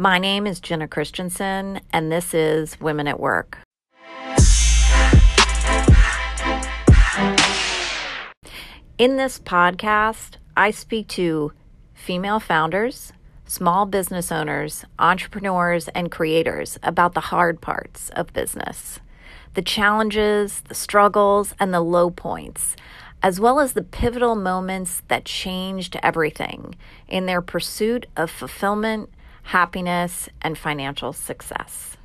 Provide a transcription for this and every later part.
My name is Jenna Christensen, and this is Women at Work. In this podcast, I speak to female founders, small business owners, entrepreneurs, and creators about the hard parts of business, the challenges, the struggles, and the low points, as well as the pivotal moments that changed everything in their pursuit of fulfillment happiness, and financial success.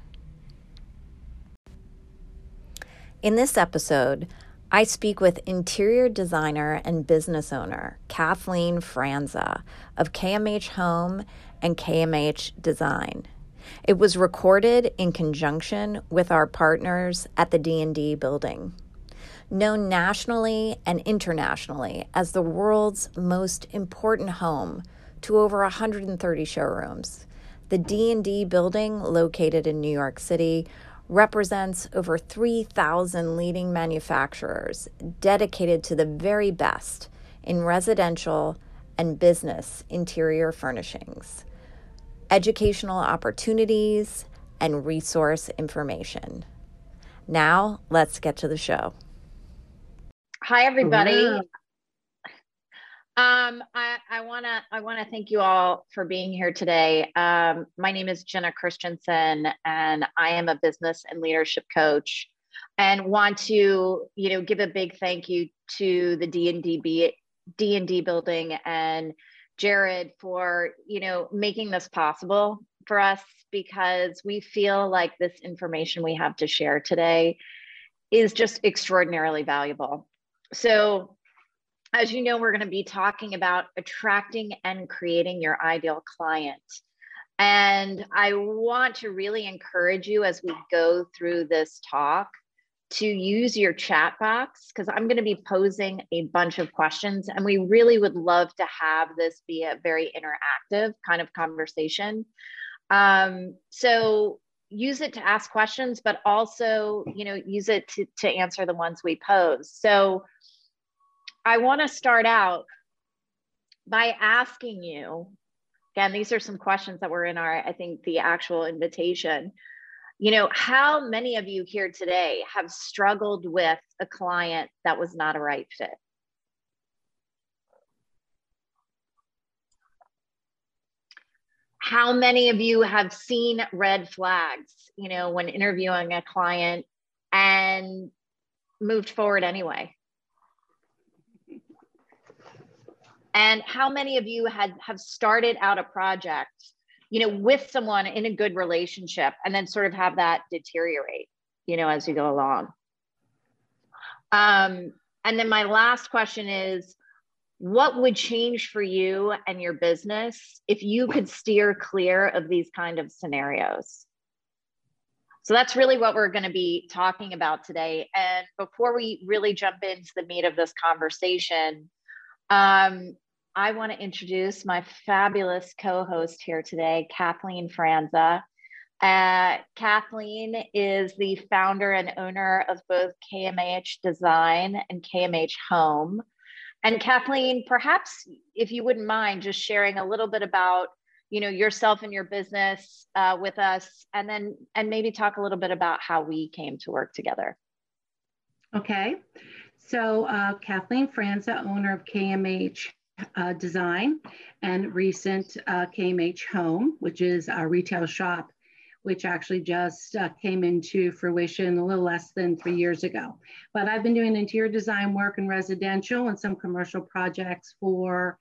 In this episode, I speak with interior designer and business owner Kathleen Franza of KMH Home and KMH Design. It was recorded in conjunction with our partners at the D&D building. Known nationally and internationally as the world's most important home to over 130 showrooms. The D&D building located in New York City represents over 3,000 leading manufacturers dedicated to the very best in residential and business interior furnishings, educational opportunities, and resource information. Now, let's get to the show. Hi, everybody. Um, I, wanna I wanna thank you all for being here today. Um, my name is Jenna Christensen, and I am a business and leadership coach, and want to you know give a big thank you to the D and D and D building and Jared for you know making this possible for us because we feel like this information we have to share today is just extraordinarily valuable. So as you know, we're going to be talking about attracting and creating your ideal client. And I want to really encourage you as we go through this talk to use your chat box because I'm going to be posing a bunch of questions. And we really would love to have this be a very interactive kind of conversation. Um, so use it to ask questions, but also, you know, use it to, to answer the ones we pose. So I want to start out by asking you again, these are some questions that were in our, I think, the actual invitation. You know, how many of you here today have struggled with a client that was not a right fit? How many of you have seen red flags, you know, when interviewing a client and moved forward anyway? And how many of you had have started out a project you know with someone in a good relationship and then sort of have that deteriorate you know as you go along? Um, and then my last question is what would change for you and your business if you could steer clear of these kind of scenarios? So that's really what we're going to be talking about today. And before we really jump into the meat of this conversation um, I want to introduce my fabulous co host here today, Kathleen Franza. Uh, Kathleen is the founder and owner of both KMH Design and KMH Home. And Kathleen, perhaps if you wouldn't mind just sharing a little bit about you know yourself and your business uh, with us and then and maybe talk a little bit about how we came to work together okay so uh, kathleen franza owner of kmh uh, design and recent uh, KMH Home, which is our retail shop, which actually just uh, came into fruition a little less than three years ago. But I've been doing interior design work in residential and some commercial projects for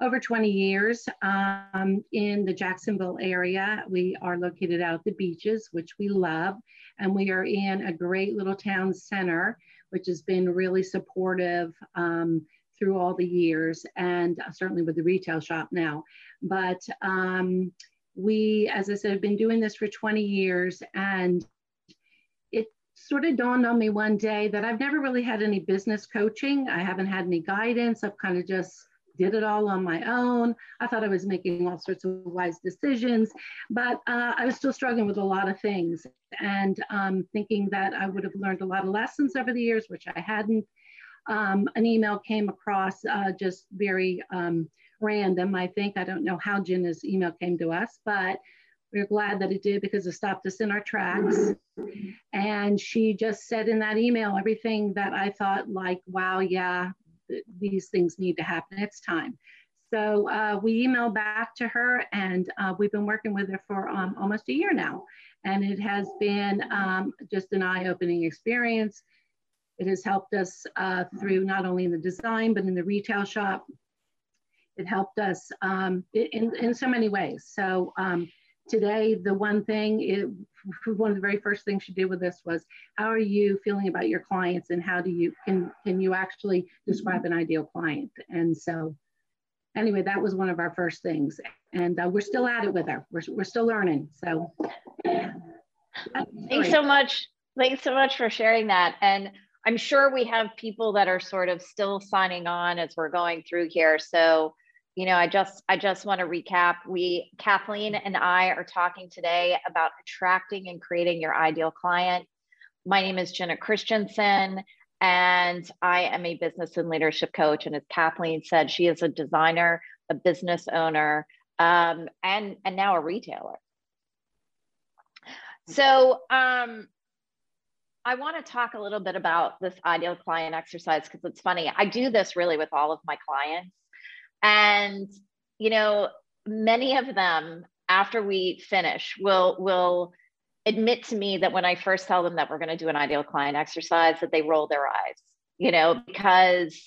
over 20 years um, in the Jacksonville area. We are located out at the beaches, which we love, and we are in a great little town center, which has been really supportive. Um, through all the years and certainly with the retail shop now. But um, we, as I said, have been doing this for 20 years and it sort of dawned on me one day that I've never really had any business coaching. I haven't had any guidance. I've kind of just did it all on my own. I thought I was making all sorts of wise decisions, but uh, I was still struggling with a lot of things and um, thinking that I would have learned a lot of lessons over the years, which I hadn't um, an email came across uh, just very um, random. I think I don't know how Jenna's email came to us, but we are glad that it did because it stopped us in our tracks. And she just said in that email everything that I thought, like, wow, yeah, th- these things need to happen. It's time. So uh, we emailed back to her, and uh, we've been working with her for um, almost a year now. And it has been um, just an eye opening experience. It has helped us uh, through not only in the design, but in the retail shop. It helped us um, in, in so many ways. So um, today, the one thing, it, one of the very first things she did with this was, how are you feeling about your clients and how do you, can, can you actually describe an ideal client? And so anyway, that was one of our first things. And uh, we're still at it with her. We're, we're still learning. So thanks so much. Thanks so much for sharing that. And I'm sure we have people that are sort of still signing on as we're going through here. So, you know, I just I just want to recap. We Kathleen and I are talking today about attracting and creating your ideal client. My name is Jenna Christensen, and I am a business and leadership coach. And as Kathleen said, she is a designer, a business owner, um, and and now a retailer. So um, I want to talk a little bit about this ideal client exercise because it's funny. I do this really with all of my clients. And, you know, many of them, after we finish, will will admit to me that when I first tell them that we're going to do an ideal client exercise, that they roll their eyes, you know, because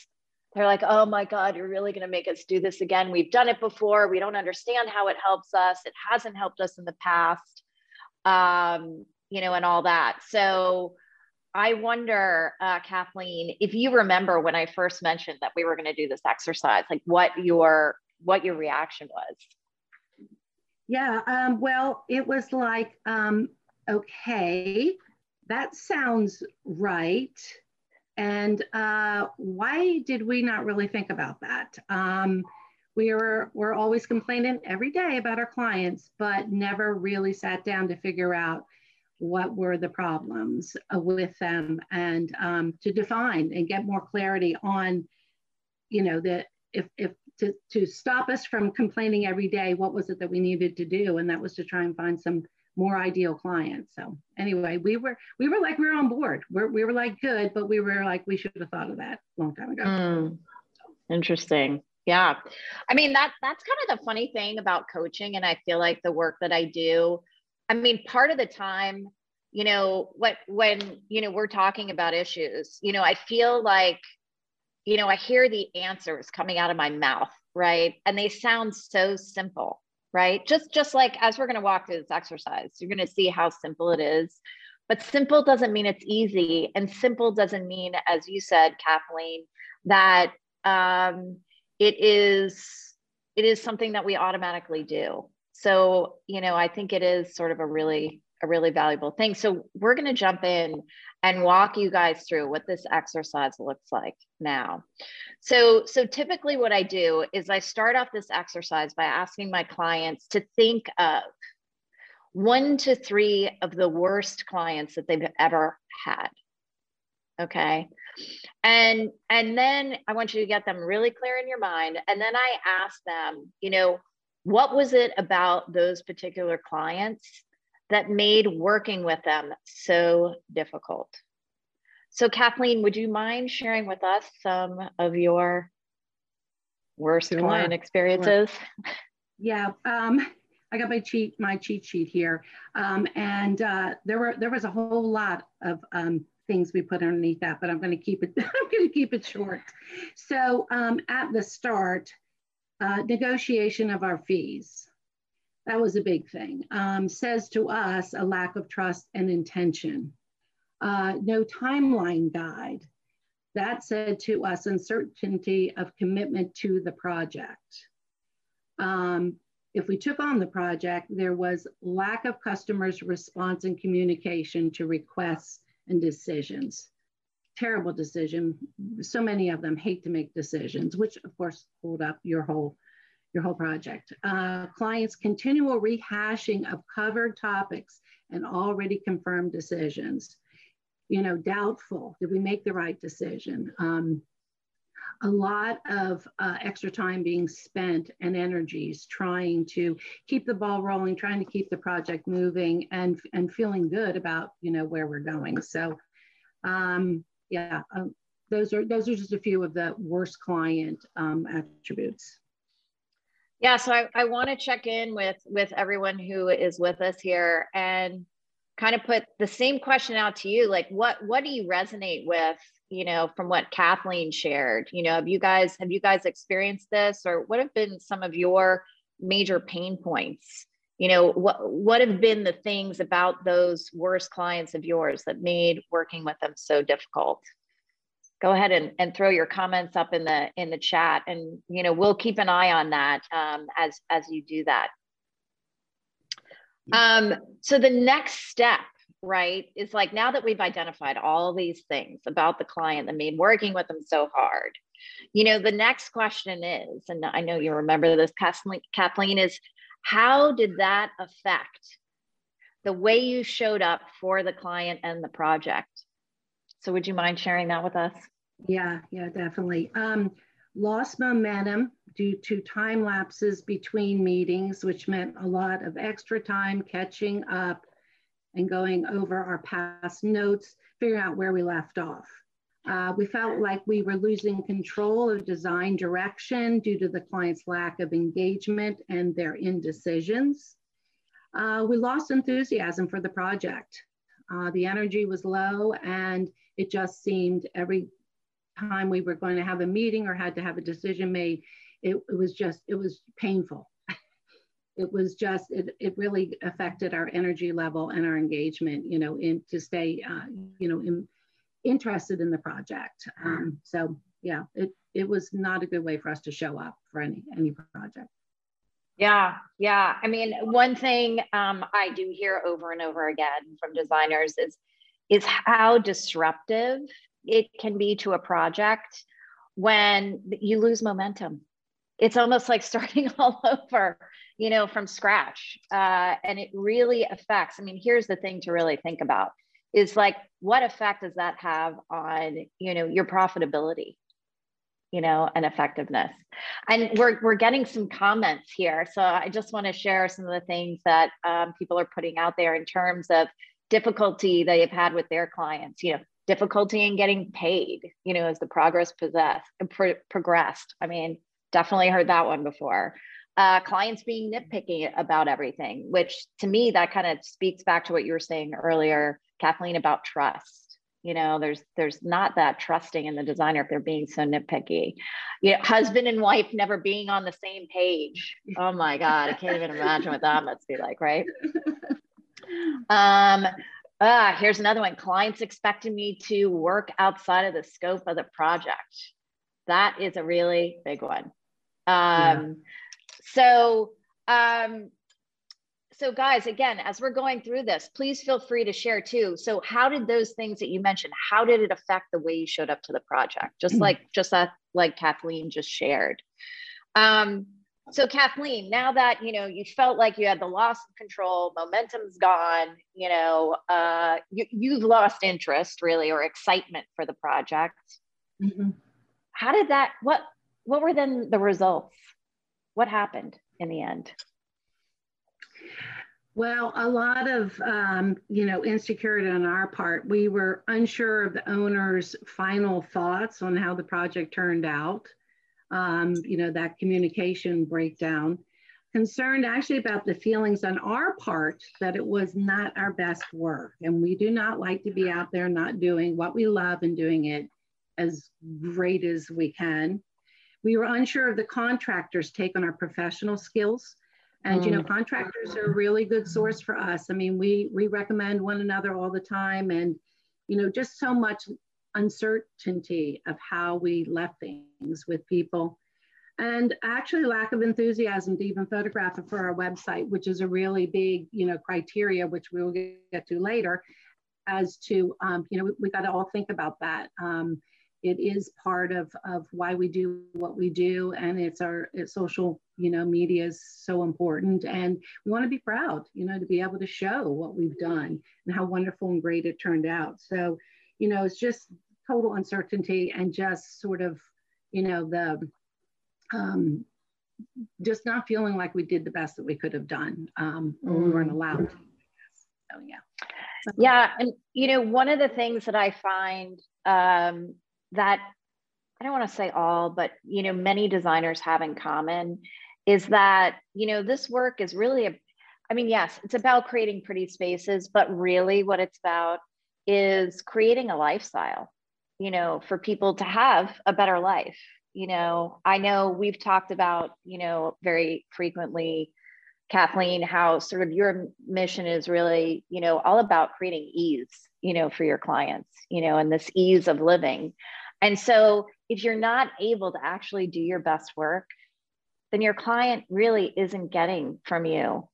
they're like, oh my God, you're really going to make us do this again. We've done it before. We don't understand how it helps us. It hasn't helped us in the past, um, you know, and all that. So I wonder, uh, Kathleen, if you remember when I first mentioned that we were going to do this exercise, like what your what your reaction was. Yeah, um, well, it was like, um, okay, that sounds right. And uh, why did we not really think about that? Um, we were we're always complaining every day about our clients, but never really sat down to figure out what were the problems uh, with them and um, to define and get more clarity on, you know, that if, if to, to stop us from complaining every day, what was it that we needed to do? And that was to try and find some more ideal clients. So anyway, we were, we were like, we were on board. We're, we were like, good, but we were like, we should have thought of that a long time ago. Mm, interesting. Yeah. I mean, that that's kind of the funny thing about coaching. And I feel like the work that I do, I mean, part of the time, you know, what when, you know, we're talking about issues, you know, I feel like, you know, I hear the answers coming out of my mouth, right? And they sound so simple, right? Just just like as we're going to walk through this exercise, you're going to see how simple it is. But simple doesn't mean it's easy, and simple doesn't mean, as you said, Kathleen, that um, it is it is something that we automatically do so, you know, I think it is sort of a really a really valuable thing. So we're going to jump in and walk you guys through what this exercise looks like now. So, so typically what I do is I start off this exercise by asking my clients to think of one to three of the worst clients that they've ever had. Okay. And and then I want you to get them really clear in your mind. And then I ask them, you know, what was it about those particular clients that made working with them so difficult? So, Kathleen, would you mind sharing with us some of your worst sure. client experiences? Sure. Yeah, um, I got my cheat my cheat sheet here, um, and uh, there were there was a whole lot of um, things we put underneath that, but I'm going to keep it I'm going to keep it short. So um, at the start, uh, negotiation of our fees. That was a big thing. Um, says to us a lack of trust and intention. Uh, no timeline guide. That said to us uncertainty of commitment to the project. Um, if we took on the project, there was lack of customers' response and communication to requests and decisions terrible decision. So many of them hate to make decisions, which of course hold up your whole your whole project. Uh, clients continual rehashing of covered topics and already confirmed decisions. You know, doubtful, did we make the right decision? Um, a lot of uh, extra time being spent and energies trying to keep the ball rolling, trying to keep the project moving, and and feeling good about you know where we're going. So, um, yeah, um, those are those are just a few of the worst client um, attributes. Yeah, so I, I want to check in with with everyone who is with us here and kind of put the same question out to you. Like, what what do you resonate with? You know, from what Kathleen shared. You know, have you guys have you guys experienced this, or what have been some of your major pain points? You know, what what have been the things about those worst clients of yours that made working with them so difficult? go ahead and, and throw your comments up in the in the chat and you know we'll keep an eye on that um, as as you do that um, so the next step right is like now that we've identified all these things about the client that made working with them so hard you know the next question is and i know you remember this kathleen, kathleen is how did that affect the way you showed up for the client and the project so would you mind sharing that with us? Yeah, yeah, definitely. Um, lost momentum due to time lapses between meetings, which meant a lot of extra time catching up and going over our past notes, figuring out where we left off. Uh, we felt like we were losing control of design direction due to the client's lack of engagement and their indecisions. Uh, we lost enthusiasm for the project. Uh, the energy was low and it just seemed every time we were going to have a meeting or had to have a decision made, it, it was just, it was painful. it was just, it, it really affected our energy level and our engagement, you know, in to stay, uh, you know, in, interested in the project. Um, so yeah, it, it was not a good way for us to show up for any, any project. Yeah, yeah. I mean, one thing um, I do hear over and over again from designers is is how disruptive it can be to a project when you lose momentum. It's almost like starting all over, you know, from scratch. Uh, and it really affects. I mean, here's the thing to really think about is like, what effect does that have on, you know, your profitability? you know, and effectiveness. And we're, we're getting some comments here. So I just want to share some of the things that um, people are putting out there in terms of difficulty they've had with their clients, you know, difficulty in getting paid, you know, as the progress possessed, pro- progressed. I mean, definitely heard that one before. Uh, clients being nitpicky about everything, which to me, that kind of speaks back to what you were saying earlier, Kathleen, about trust. You know, there's there's not that trusting in the designer if they're being so nitpicky. You know, husband and wife never being on the same page. Oh my God, I can't even imagine what that must be like, right? Um, ah, here's another one. Clients expecting me to work outside of the scope of the project. That is a really big one. Um, yeah. So, um, so guys, again, as we're going through this, please feel free to share too. So, how did those things that you mentioned? How did it affect the way you showed up to the project? Just mm-hmm. like just that, like Kathleen just shared. Um, so kathleen now that you know you felt like you had the loss of control momentum's gone you know uh, you, you've lost interest really or excitement for the project mm-hmm. how did that what what were then the results what happened in the end well, a lot of, um, you know, insecurity on our part. We were unsure of the owner's final thoughts on how the project turned out um, you know, that communication breakdown. Concerned actually about the feelings on our part that it was not our best work. And we do not like to be out there not doing what we love and doing it as great as we can. We were unsure of the contractor's take on our professional skills. And you know, mm. contractors are a really good source for us. I mean, we we recommend one another all the time, and you know, just so much uncertainty of how we left things with people and actually lack of enthusiasm to even photograph it for our website which is a really big you know criteria which we will get to later as to um, you know we, we got to all think about that um, it is part of, of why we do what we do and it's our it's social you know media is so important and we want to be proud you know to be able to show what we've done and how wonderful and great it turned out so you know, it's just total uncertainty and just sort of you know, the um, just not feeling like we did the best that we could have done um, or we weren't mm. allowed to. So, yeah. So, yeah. And, you know, one of the things that I find um, that I don't want to say all, but, you know, many designers have in common is that, you know, this work is really a, I mean, yes, it's about creating pretty spaces, but really what it's about is creating a lifestyle, you know, for people to have a better life you know, I know we've talked about, you know, very frequently, Kathleen, how sort of your mission is really, you know, all about creating ease, you know, for your clients, you know, and this ease of living. And so if you're not able to actually do your best work, then your client really isn't getting from you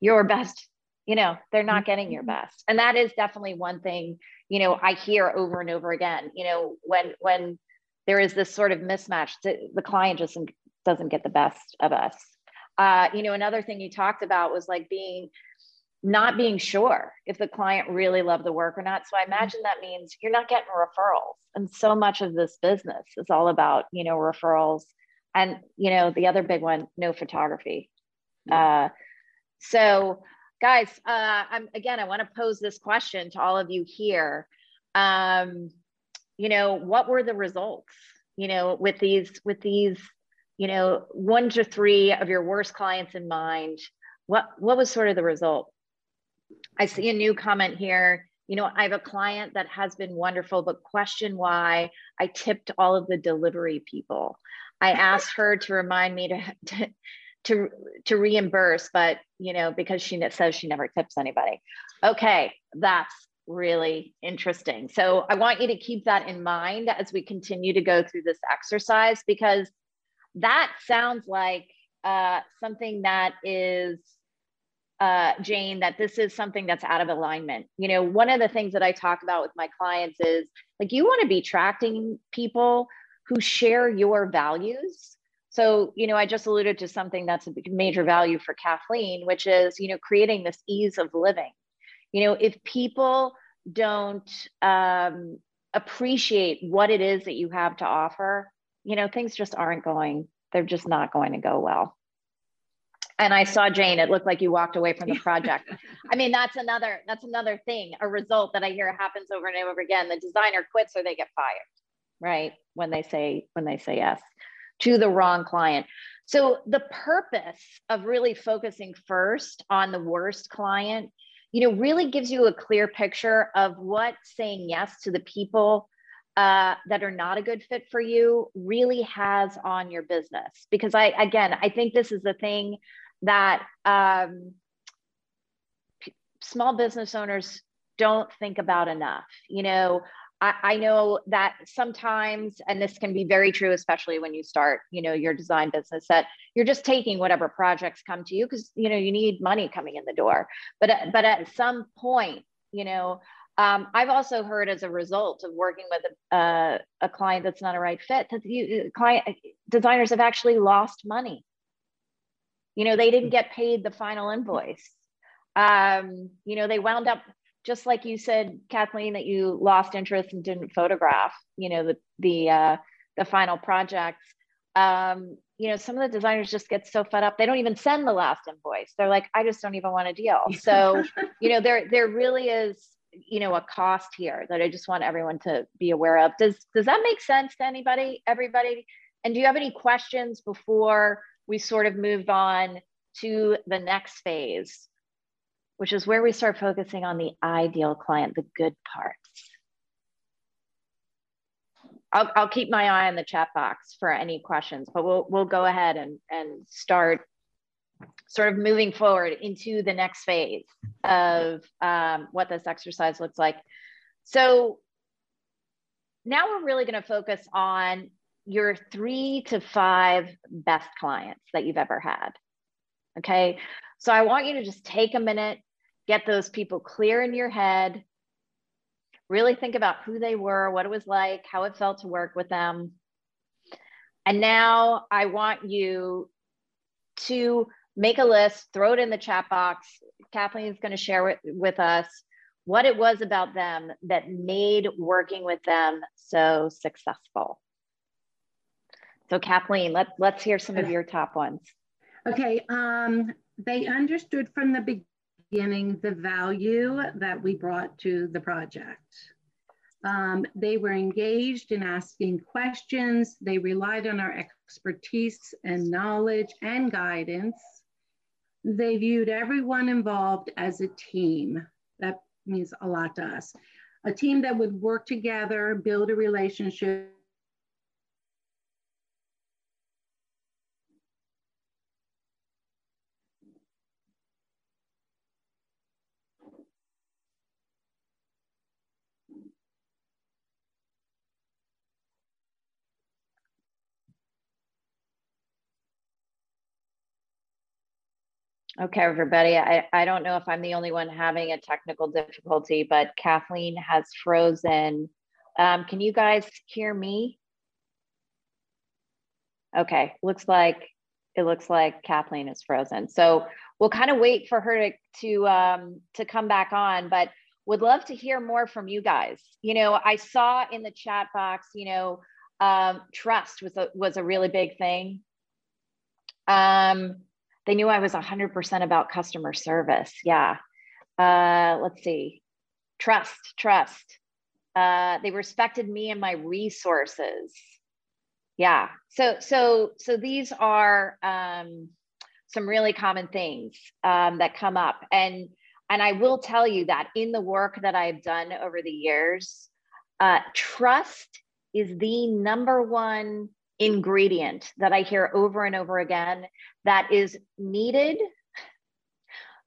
your best you know they're not getting your mm-hmm. best and that is definitely one thing you know i hear over and over again you know when when there is this sort of mismatch. The client just doesn't get the best of us. Uh, you know, another thing you talked about was like being not being sure if the client really loved the work or not. So I mm-hmm. imagine that means you're not getting referrals. And so much of this business is all about, you know, referrals. And, you know, the other big one, no photography. Uh, so guys, uh, I'm again, I want to pose this question to all of you here. Um, you know what were the results you know with these with these you know one to three of your worst clients in mind? What what was sort of the result? I see a new comment here. You know i have a client that has been wonderful but question why i tipped all of the delivery people i asked her to remind me to, to to to reimburse but you know because she says she never tips anybody okay that's really interesting. So I want you to keep that in mind as we continue to go through this exercise because that sounds like uh, something that is, uh, Jane, that this is something that's out of alignment. You know, one of the things that I talk about with my clients is like you want to be attracting people who share your values. So, you know, I just alluded to something that's a major value for Kathleen, which is, you know, creating this ease of living you know, if people don't um, appreciate what it is that you have to offer, you know, things just aren't going, they're just not going to go well. And I saw Jane, it looked like you walked away from the project. I mean, that's another, that's another thing, a result that I hear happens over and over again. The designer quits or they get fired, right? When they say, when they say yes to the wrong client. So the purpose of really focusing first on the worst client you know, really gives you a clear picture of what saying yes to the people uh, that are not a good fit for you really has on your business. Because I, again, I think this is the thing that um, p- small business owners don't think about enough. You know, I, I know that sometimes, and this can be very true, especially when you start, you know, your design business, that you're just taking whatever projects come to you because you know you need money coming in the door. But but at some point, you know, um, I've also heard as a result of working with a, uh, a client that's not a right fit that you, client designers have actually lost money. You know, they didn't get paid the final invoice. Um, you know, they wound up just like you said, Kathleen, that you lost interest and didn't photograph, you know, the the uh, the final projects. Um, you know, some of the designers just get so fed up they don't even send the last invoice. They're like, I just don't even want a deal. So, you know, there there really is you know a cost here that I just want everyone to be aware of. Does does that make sense to anybody? Everybody? And do you have any questions before we sort of move on to the next phase? Which is where we start focusing on the ideal client, the good parts. I'll, I'll keep my eye on the chat box for any questions, but we'll, we'll go ahead and, and start sort of moving forward into the next phase of um, what this exercise looks like. So now we're really going to focus on your three to five best clients that you've ever had. Okay. So I want you to just take a minute, get those people clear in your head, really think about who they were, what it was like, how it felt to work with them. And now I want you to make a list, throw it in the chat box. Kathleen is going to share with, with us what it was about them that made working with them so successful. So Kathleen, let, let's hear some of your top ones. Okay, um, they understood from the beginning the value that we brought to the project. Um, they were engaged in asking questions. They relied on our expertise and knowledge and guidance. They viewed everyone involved as a team. That means a lot to us. A team that would work together, build a relationship, Okay, everybody. I, I don't know if I'm the only one having a technical difficulty, but Kathleen has frozen. Um, can you guys hear me? Okay, looks like it looks like Kathleen is frozen. So we'll kind of wait for her to to um, to come back on, but would love to hear more from you guys. You know, I saw in the chat box, you know, um, trust was a was a really big thing. Um, they knew I was 100% about customer service. Yeah. Uh, let's see. Trust, trust. Uh, they respected me and my resources. Yeah. So, so, so these are um, some really common things um, that come up, and and I will tell you that in the work that I've done over the years, uh, trust is the number one ingredient that I hear over and over again that is needed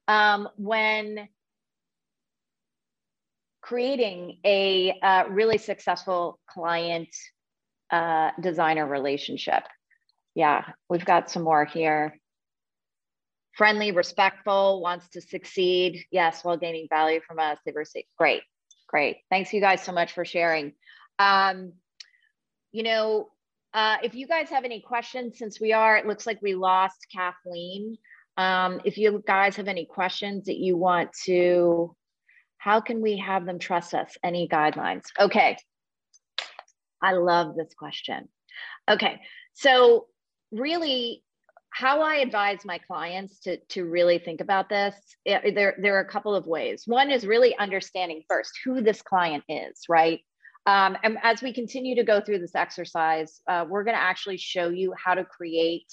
um, when creating a uh, really successful client uh, designer relationship. Yeah, we've got some more here. Friendly, respectful, wants to succeed. Yes, while gaining value from us. Diversity. Great, great. Thanks you guys so much for sharing. Um, you know, uh, if you guys have any questions, since we are, it looks like we lost Kathleen. Um, if you guys have any questions that you want to, how can we have them trust us? Any guidelines? Okay. I love this question. Okay. So really how I advise my clients to, to really think about this, it, there, there are a couple of ways. One is really understanding first who this client is, right? Um, and as we continue to go through this exercise, uh, we're going to actually show you how to create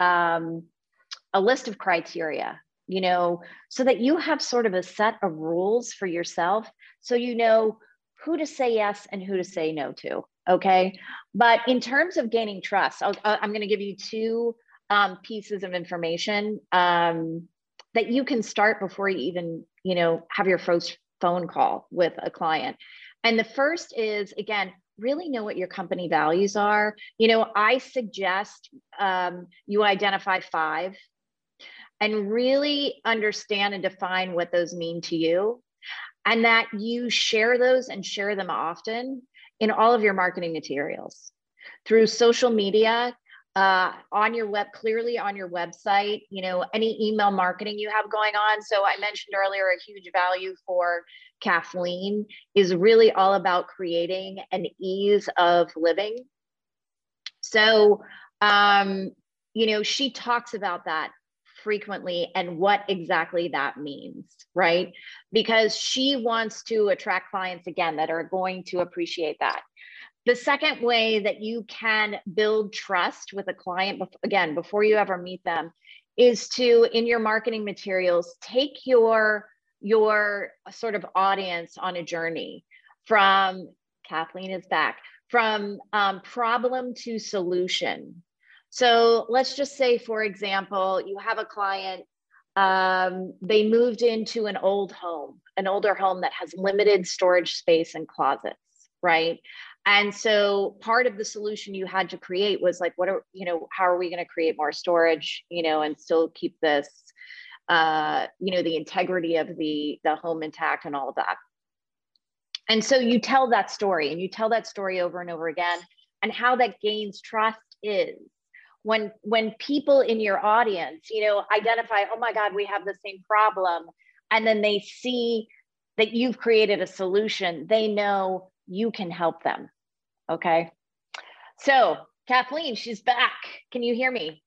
um, a list of criteria, you know, so that you have sort of a set of rules for yourself so you know who to say yes and who to say no to. Okay. But in terms of gaining trust, i am going to give you two um, pieces of information um, that you can start before you even, you know, have your first phone call with a client. And the first is, again, really know what your company values are. You know, I suggest um, you identify five and really understand and define what those mean to you, and that you share those and share them often in all of your marketing materials through social media. Uh, on your web, clearly on your website, you know, any email marketing you have going on. So I mentioned earlier a huge value for Kathleen is really all about creating an ease of living. So, um, you know, she talks about that frequently and what exactly that means, right? Because she wants to attract clients again that are going to appreciate that. The second way that you can build trust with a client, again, before you ever meet them, is to, in your marketing materials, take your your sort of audience on a journey from Kathleen is back from um, problem to solution. So let's just say, for example, you have a client, um, they moved into an old home, an older home that has limited storage space and closets, right? And so part of the solution you had to create was like, what are, you know, how are we going to create more storage, you know, and still keep this uh, you know, the integrity of the the home intact and all of that. And so you tell that story and you tell that story over and over again. And how that gains trust is when when people in your audience, you know, identify, oh my God, we have the same problem, and then they see that you've created a solution, they know you can help them. Okay. So Kathleen, she's back. Can you hear me?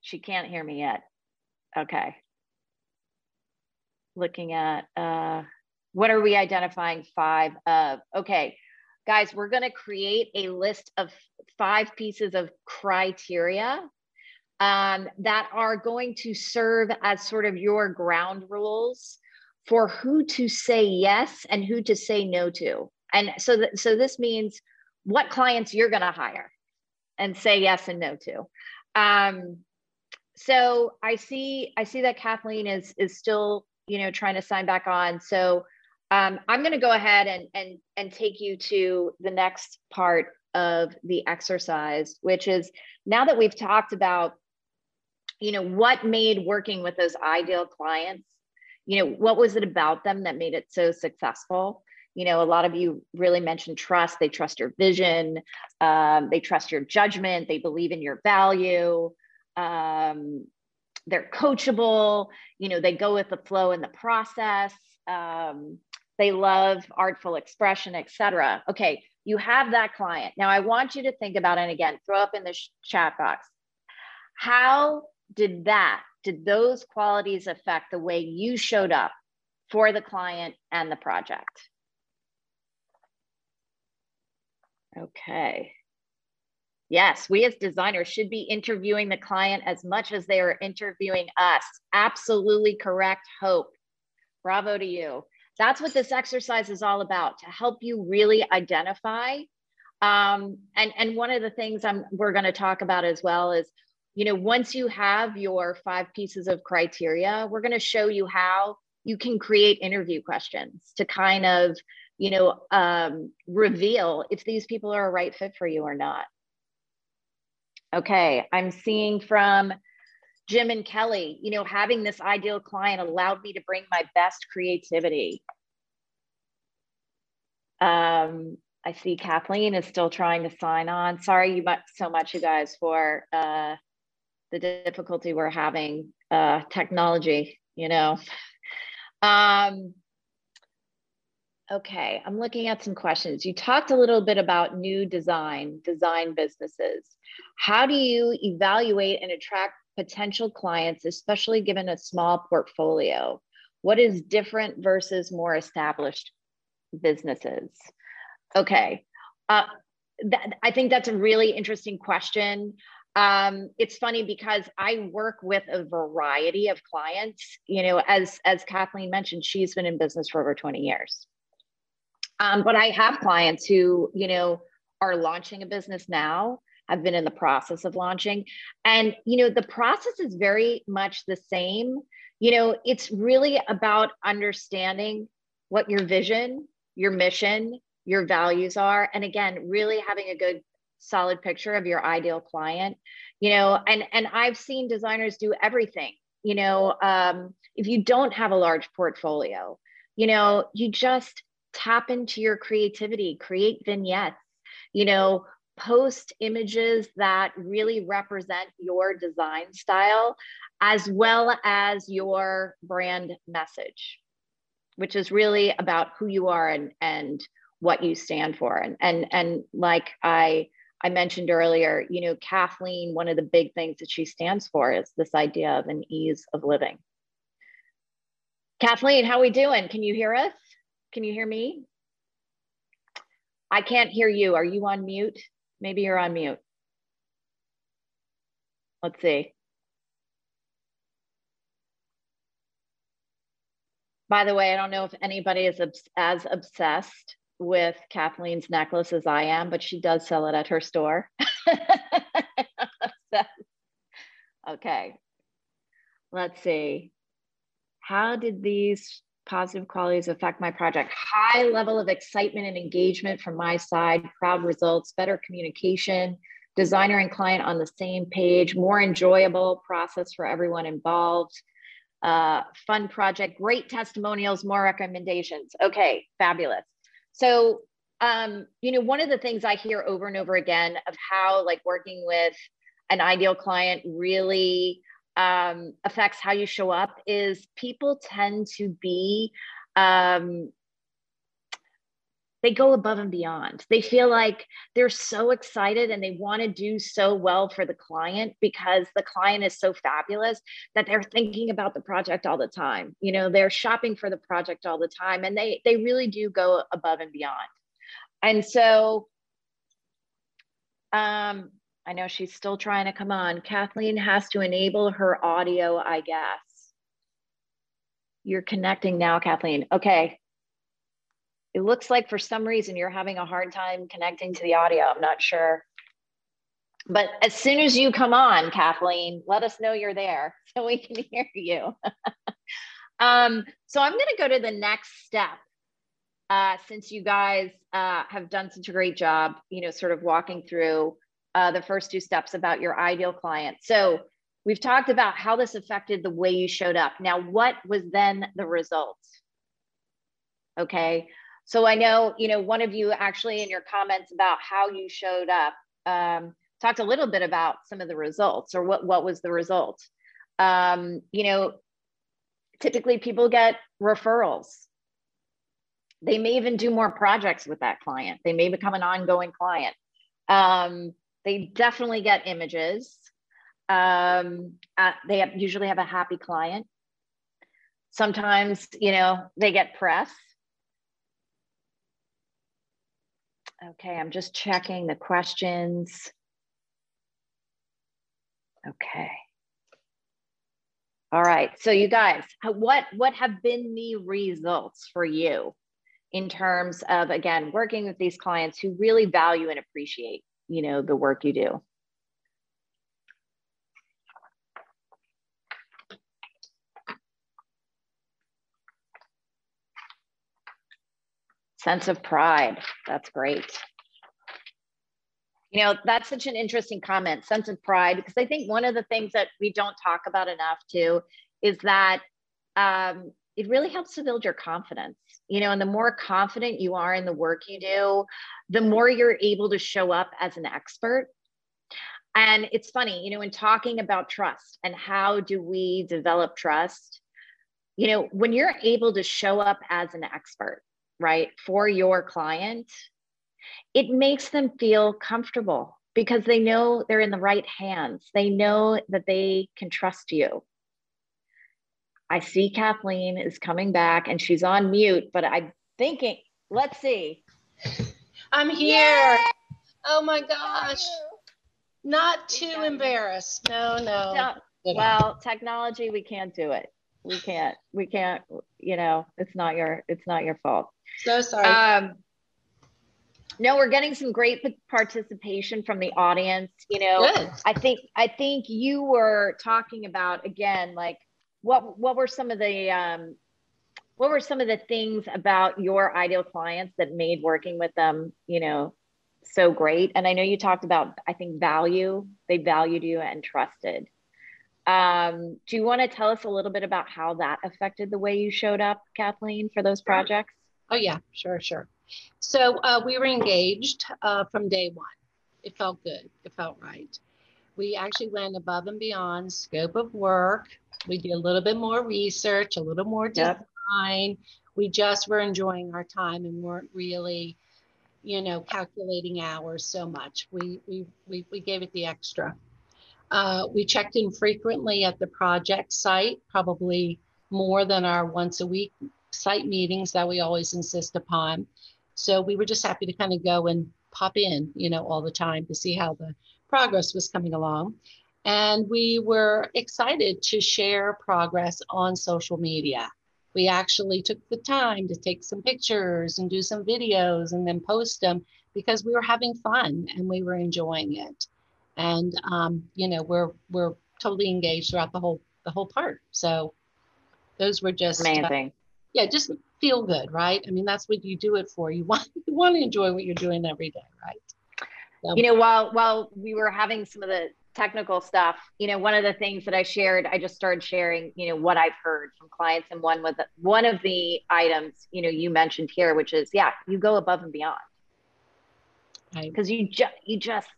She can't hear me yet. Okay. Looking at uh, what are we identifying five of? Okay, guys, we're going to create a list of five pieces of criteria um, that are going to serve as sort of your ground rules for who to say yes and who to say no to. And so, th- so this means what clients you're going to hire and say yes and no to. Um, so I see, I see that Kathleen is is still, you know, trying to sign back on. So um, I'm going to go ahead and and and take you to the next part of the exercise, which is now that we've talked about, you know, what made working with those ideal clients, you know, what was it about them that made it so successful? you know a lot of you really mentioned trust. They trust your vision. Um, they trust your judgment. They believe in your value. Um, they're coachable. You know they go with the flow in the process. Um, they love artful expression etc okay you have that client. Now i want you to think about it and again throw up in the sh- chat box. How did that did those qualities affect the way you showed up for the client and the project Okay. Yes, we as designers should be interviewing the client as much as they are interviewing us. Absolutely correct, Hope. Bravo to you. That's what this exercise is all about to help you really identify. Um, and, and one of the things I'm, we're going to talk about as well is, you know, once you have your five pieces of criteria, we're going to show you how you can create interview questions to kind of you know, um, reveal if these people are a right fit for you or not. Okay, I'm seeing from Jim and Kelly, you know, having this ideal client allowed me to bring my best creativity. Um, I see Kathleen is still trying to sign on. Sorry you so much, you guys, for uh, the difficulty we're having uh, technology, you know. Um, Okay, I'm looking at some questions. You talked a little bit about new design, design businesses. How do you evaluate and attract potential clients, especially given a small portfolio? What is different versus more established businesses? Okay, uh, that, I think that's a really interesting question. Um, it's funny because I work with a variety of clients. You know, as as Kathleen mentioned, she's been in business for over 20 years. Um, but I have clients who, you know, are launching a business now. I've been in the process of launching. And, you know, the process is very much the same. You know, it's really about understanding what your vision, your mission, your values are. And again, really having a good solid picture of your ideal client you know and and i've seen designers do everything you know um, if you don't have a large portfolio you know you just tap into your creativity, create vignettes, you know, post images that really represent your design style as well as your brand message, which is really about who you are and, and what you stand for. And, and, and like I, I mentioned earlier, you know, Kathleen, one of the big things that she stands for is this idea of an ease of living. Kathleen, how we doing? Can you hear us? Can you hear me? I can't hear you. Are you on mute? Maybe you're on mute. Let's see. By the way, I don't know if anybody is as obsessed with Kathleen's necklace as I am, but she does sell it at her store. okay. Let's see. How did these positive qualities affect my project. High level of excitement and engagement from my side, proud results, better communication, designer and client on the same page, more enjoyable process for everyone involved, uh, fun project, great testimonials, more recommendations. Okay, fabulous. So, um, you know, one of the things I hear over and over again of how like working with an ideal client really um, affects how you show up is people tend to be um, they go above and beyond. They feel like they're so excited and they want to do so well for the client because the client is so fabulous that they're thinking about the project all the time. You know, they're shopping for the project all the time and they they really do go above and beyond. And so um I know she's still trying to come on. Kathleen has to enable her audio, I guess. You're connecting now, Kathleen. Okay, it looks like for some reason you're having a hard time connecting to the audio. I'm not sure. But as soon as you come on, Kathleen, let us know you're there so we can hear you. um, so I'm going to go to the next step. Uh, since you guys uh, have done such a great job, you know, sort of walking through uh, the first two steps about your ideal client. So we've talked about how this affected the way you showed up. Now, what was then the results? Okay. So I know, you know, one of you actually in your comments about how you showed up um, talked a little bit about some of the results or what, what was the result. Um, you know, typically people get referrals. They may even do more projects with that client. They may become an ongoing client. Um, they definitely get images. Um, uh, they have, usually have a happy client. Sometimes, you know, they get press Okay, I'm just checking the questions. Okay. All right, so you guys, what, what have been the results for you in terms of, again, working with these clients who really value and appreciate, you know, the work you do? Sense of pride. That's great. You know, that's such an interesting comment, sense of pride, because I think one of the things that we don't talk about enough too is that um, it really helps to build your confidence. You know, and the more confident you are in the work you do, the more you're able to show up as an expert. And it's funny, you know, in talking about trust and how do we develop trust, you know, when you're able to show up as an expert, right, for your client, it makes them feel comfortable because they know they're in the right hands. They know that they can trust you. I see Kathleen is coming back and she's on mute, but I'm thinking, let's see. I'm here. Yay! Oh my gosh. Not too embarrassed. No, no. well, technology, we can't do it. We can't. We can't, you know, it's not your it's not your fault. So sorry. Um, no, we're getting some great participation from the audience. You know, Good. I think I think you were talking about again, like what what were some of the um, what were some of the things about your ideal clients that made working with them, you know, so great? And I know you talked about I think value. They valued you and trusted. Um, do you want to tell us a little bit about how that affected the way you showed up, Kathleen, for those projects? Oh, yeah, sure, sure. So uh, we were engaged uh, from day one. It felt good, it felt right. We actually went above and beyond scope of work. We did a little bit more research, a little more design. Yep. We just were enjoying our time and weren't really, you know, calculating hours so much. We we we, we gave it the extra. Uh, we checked in frequently at the project site, probably more than our once a week site meetings that we always insist upon. So we were just happy to kind of go and pop in, you know, all the time to see how the progress was coming along. And we were excited to share progress on social media. We actually took the time to take some pictures and do some videos and then post them because we were having fun and we were enjoying it. And um, you know, we're we're totally engaged throughout the whole the whole part. So those were just uh, amazing. Uh, yeah, just feel good, right? I mean, that's what you do it for. You want you want to enjoy what you're doing every day, right? So. You know, while while we were having some of the technical stuff, you know, one of the things that I shared, I just started sharing, you know, what I've heard from clients, and one was one of the items, you know, you mentioned here, which is, yeah, you go above and beyond, because you just you just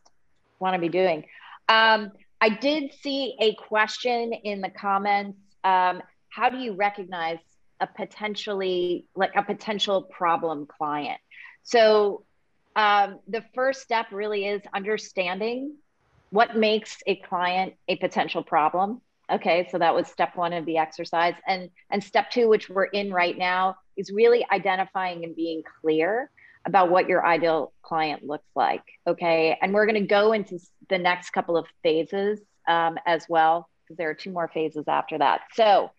want to be doing. Um, I did see a question in the comments. Um, how do you recognize a potentially like a potential problem client. So um, the first step really is understanding what makes a client a potential problem. Okay, so that was step one of the exercise. And, and step two, which we're in right now, is really identifying and being clear about what your ideal client looks like. Okay, and we're going to go into the next couple of phases um, as well, because there are two more phases after that. So,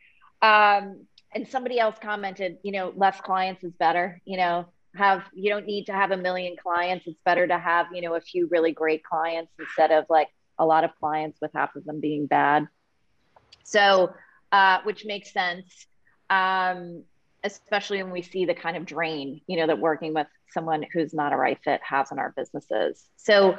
um, and somebody else commented, you know, less clients is better. You know, have you don't need to have a million clients. It's better to have you know a few really great clients instead of like a lot of clients with half of them being bad. So, uh, which makes sense. Um, especially when we see the kind of drain, you know, that working with someone who's not a right fit has in our businesses. So,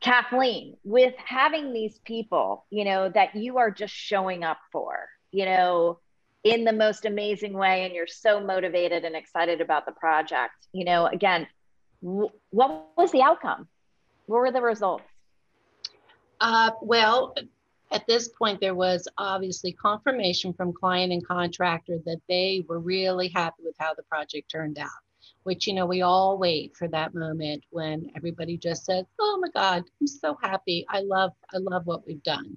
Kathleen, with having these people, you know, that you are just showing up for, you know, in the most amazing way, and you're so motivated and excited about the project, you know, again, w- what was the outcome? What were the results? Uh, well, at this point, there was obviously confirmation from client and contractor that they were really happy with how the project turned out which you know we all wait for that moment when everybody just says oh my god i'm so happy i love i love what we've done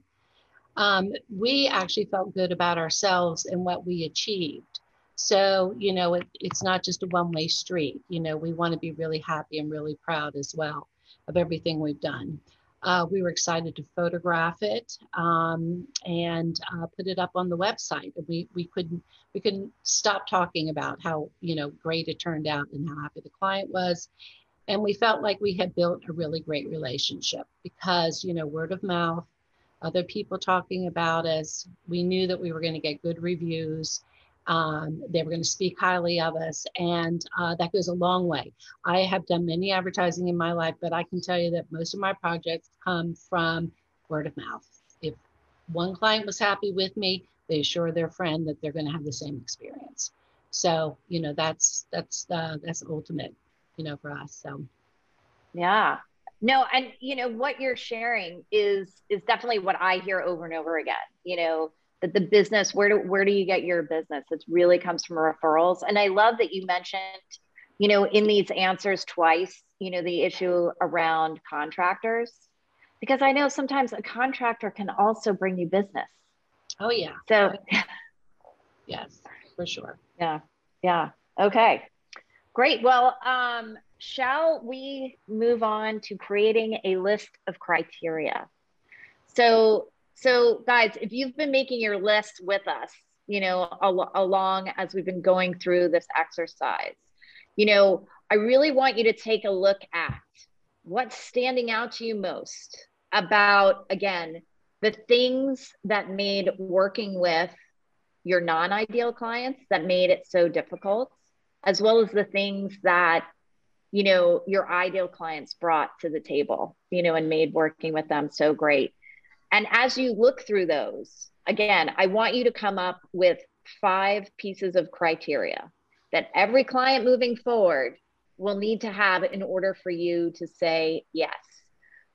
um, we actually felt good about ourselves and what we achieved. So you know it, it's not just a one-way street you know we want to be really happy and really proud as well of everything we've done. Uh, we were excited to photograph it um, and uh, put it up on the website. We we couldn't we couldn't stop talking about how you know great it turned out and how happy the client was, and we felt like we had built a really great relationship because you know word of mouth, other people talking about us. We knew that we were going to get good reviews um, they were going to speak highly of us, and uh, that goes a long way. I have done many advertising in my life, but I can tell you that most of my projects come from word of mouth. If one client was happy with me, they assure their friend that they're going to have the same experience. So you know that's that's uh, that's ultimate, you know, for us. So yeah, no, and you know what you're sharing is is definitely what I hear over and over again. You know that the business where do where do you get your business? It really comes from referrals. And i love that you mentioned you know in these answers twice you know the issue around contractors because i know sometimes a contractor can also bring you business. Oh yeah. So yes for sure. Yeah yeah. Okay. Great. Well um shall we move on to creating a list of criteria? So so, guys, if you've been making your list with us, you know, al- along as we've been going through this exercise, you know, I really want you to take a look at what's standing out to you most about, again, the things that made working with your non ideal clients that made it so difficult, as well as the things that you know your ideal clients brought to the table you know and made working with them so great and as you look through those, again, I want you to come up with five pieces of criteria that every client moving forward will need to have in order for you to say yes.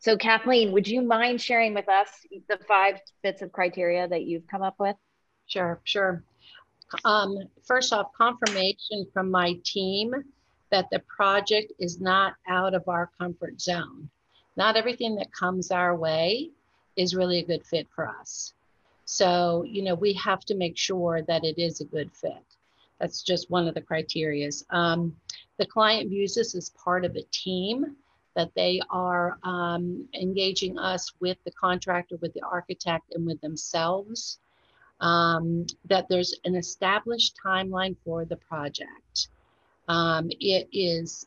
So, Kathleen, would you mind sharing with us the five bits of criteria that you've come up with? Sure, sure. Um, first off, confirmation from my team that the project is not out of our comfort zone. Not everything that comes our way is really a good fit for us. So, you know, we have to make sure that it is a good fit. That's just one of the criterias. Um, the client views this as part of a team, that they are um, engaging us with the contractor, with the architect, and with themselves. Um, that there's an established timeline for the project. Um, it is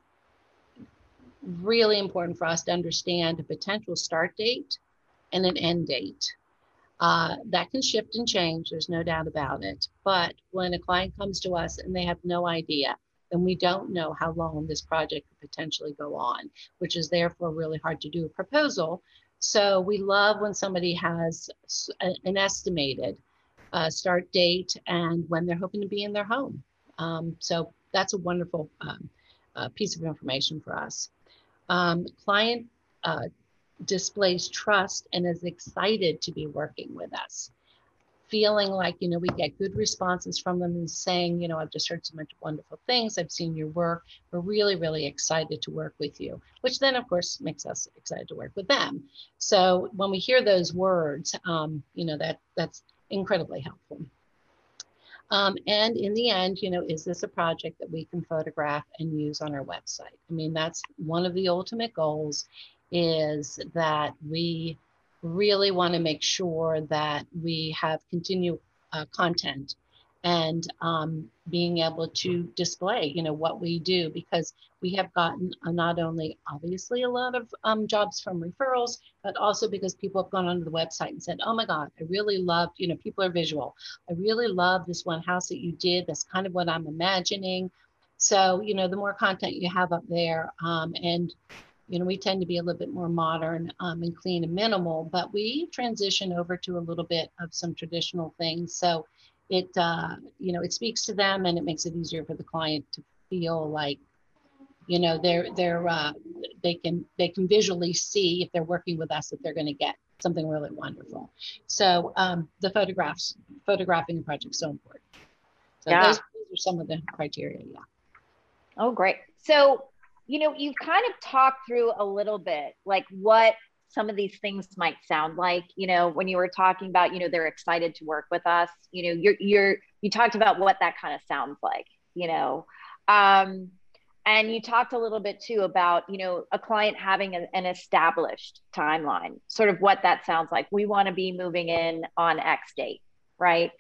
really important for us to understand a potential start date and an end date. Uh, that can shift and change, there's no doubt about it. But when a client comes to us and they have no idea, then we don't know how long this project could potentially go on, which is therefore really hard to do a proposal. So we love when somebody has an estimated uh, start date and when they're hoping to be in their home. Um, so that's a wonderful um, uh, piece of information for us. Um, client uh, displays trust and is excited to be working with us. feeling like you know we get good responses from them and saying you know i've just heard so much wonderful things i've seen your work we're really really excited to work with you which then of course makes us excited to work with them so when we hear those words um, you know that that's incredibly helpful um, and in the end you know is this a project that we can photograph and use on our website? I mean that's one of the ultimate goals is that we really want to make sure that we have continued uh, content and um, being able to display you know what we do because we have gotten not only obviously a lot of um, jobs from referrals but also because people have gone onto the website and said oh my god i really loved you know people are visual. I really love this one house that you did. That's kind of what i'm imagining. So you know the more content you have up there um, and you know, we tend to be a little bit more modern um, and clean and minimal, but we transition over to a little bit of some traditional things. So it, uh, you know, it speaks to them and it makes it easier for the client to feel like, you know, they're, they're, uh, they can, they can visually see if they're working with us, that they're going to get something really wonderful. So um, the photographs, photographing the project is so important. So yeah. those, those are some of the criteria. Yeah. Oh, great. So you know, you've kind of talked through a little bit like what some of these things might sound like, you know, when you were talking about, you know, they're excited to work with us, you know, you're, you're, you talked about what that kind of sounds like, you know. Um, and you talked a little bit too about, you know, a client having a, an established timeline, sort of what that sounds like. We want to be moving in on X date, right?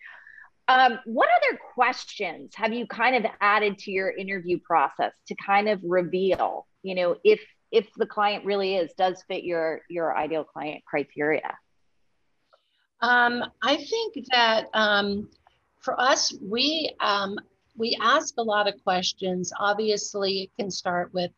Um, what other questions have you kind of added to your interview process to kind of reveal, you know, if if the client really is does fit your your ideal client criteria? Um, I think that um, for us, we um, we ask a lot of questions. Obviously, it can start with,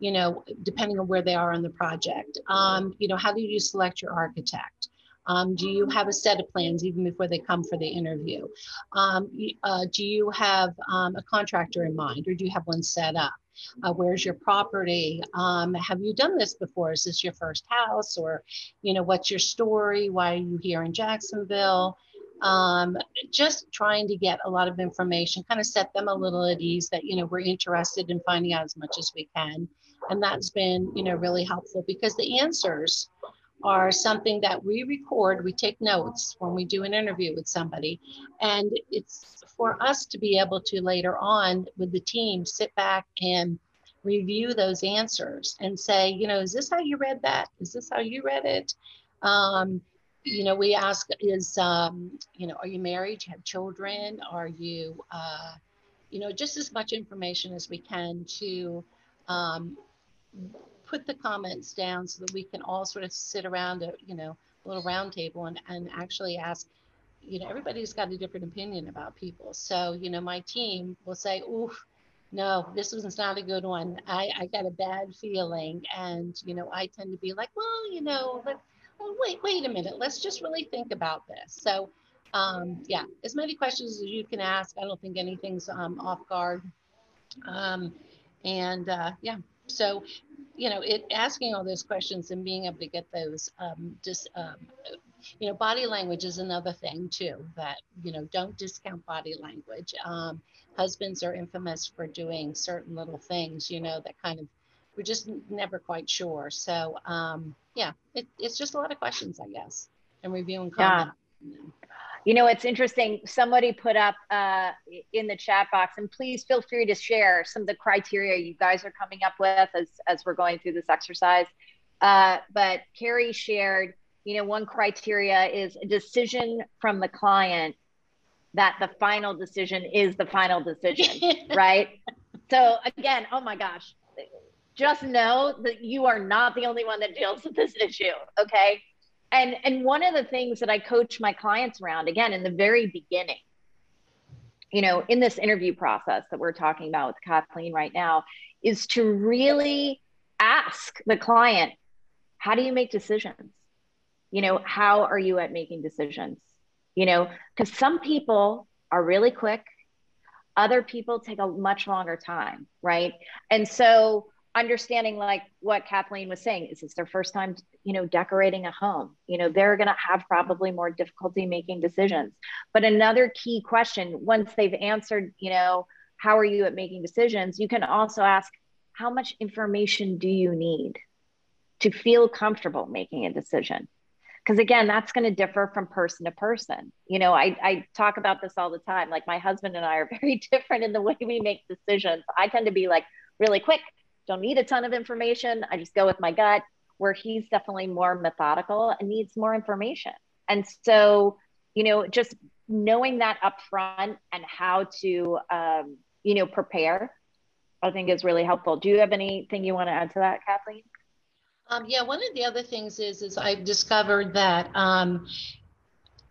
you know, depending on where they are on the project. Um, you know, how do you select your architect? Um, do you have a set of plans even before they come for the interview? Um, uh, do you have um, a contractor in mind or do you have one set up? Uh, where's your property? Um, have you done this before? Is this your first house or, you know, what's your story? Why are you here in Jacksonville? Um, just trying to get a lot of information, kind of set them a little at ease that, you know, we're interested in finding out as much as we can. And that's been, you know, really helpful because the answers are something that we record. We take notes when we do an interview with somebody. And it's for us to be able to later on with the team sit back and review those answers and say, you know, is this how you read that? Is this how you read it? Um, you know, we ask, is, um, you know, are you married? You have children? Are you, uh, you know, just as much information as we can to um, put the comments down so that we can all sort of sit around a you know little round table and, and actually ask you know everybody's got a different opinion about people. So you know my team will say oof no this was not a good one. I i got a bad feeling. And you know i tend to be like well you know let, well, wait wait a minute. Let's just really think about this. So um, yeah as many questions as you can ask. I don't think anything's um, off guard. Um, and uh, yeah. So you know, it asking all those questions and being able to get those um, just, you know, body language is another thing too, that, you know, don't discount body language. Um, husbands are infamous for doing certain little things, you know, that kind of, we're just never quite sure. So, um, yeah, it, it's just a lot of questions, I guess, and reviewing comment. Yeah. You know, it's interesting. Somebody put up uh, in the chat box, and please feel free to share some of the criteria you guys are coming up with as, as we're going through this exercise. Uh, but Carrie shared, you know, one criteria is a decision from the client that the final decision is the final decision, right? So again, oh my gosh, just know that you are not the only one that deals with this issue, okay? and and one of the things that i coach my clients around again in the very beginning you know in this interview process that we're talking about with kathleen right now is to really ask the client how do you make decisions you know how are you at making decisions you know because some people are really quick other people take a much longer time right and so understanding like what Kathleen was saying, is this their first time, you know, decorating a home? You know, they're going to have probably more difficulty making decisions. But another key question, once they've answered, you know, how are you at making decisions? You can also ask, how much information do you need to feel comfortable making a decision? Because again, that's going to differ from person to person. You know, I, I talk about this all the time. Like my husband and I are very different in the way we make decisions. I tend to be like really quick don't need a ton of information. I just go with my gut, where he's definitely more methodical and needs more information. And so, you know, just knowing that up front and how to, um, you know, prepare, I think is really helpful. Do you have anything you want to add to that, Kathleen? Um, yeah, one of the other things is, is I've discovered that um,